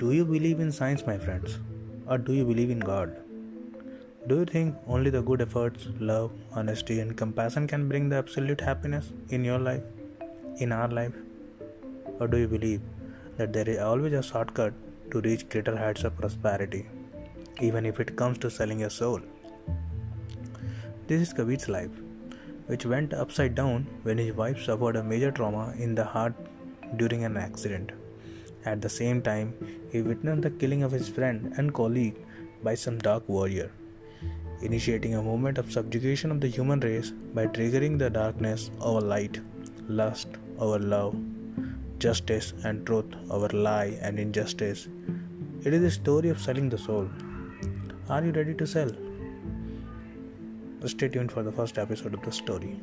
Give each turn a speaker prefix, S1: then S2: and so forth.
S1: Do you believe in science, my friends? Or do you believe in God? Do you think only the good efforts, love, honesty, and compassion can bring the absolute happiness in your life, in our life? Or do you believe that there is always a shortcut to reach greater heights of prosperity, even if it comes to selling your soul? This is Kabir's life, which went upside down when his wife suffered a major trauma in the heart during an accident. At the same time, he witnessed the killing of his friend and colleague by some dark warrior, initiating a movement of subjugation of the human race by triggering the darkness over light, lust over love, justice and truth over lie and injustice. It is a story of selling the soul. Are you ready to sell? Stay tuned for the first episode of the story.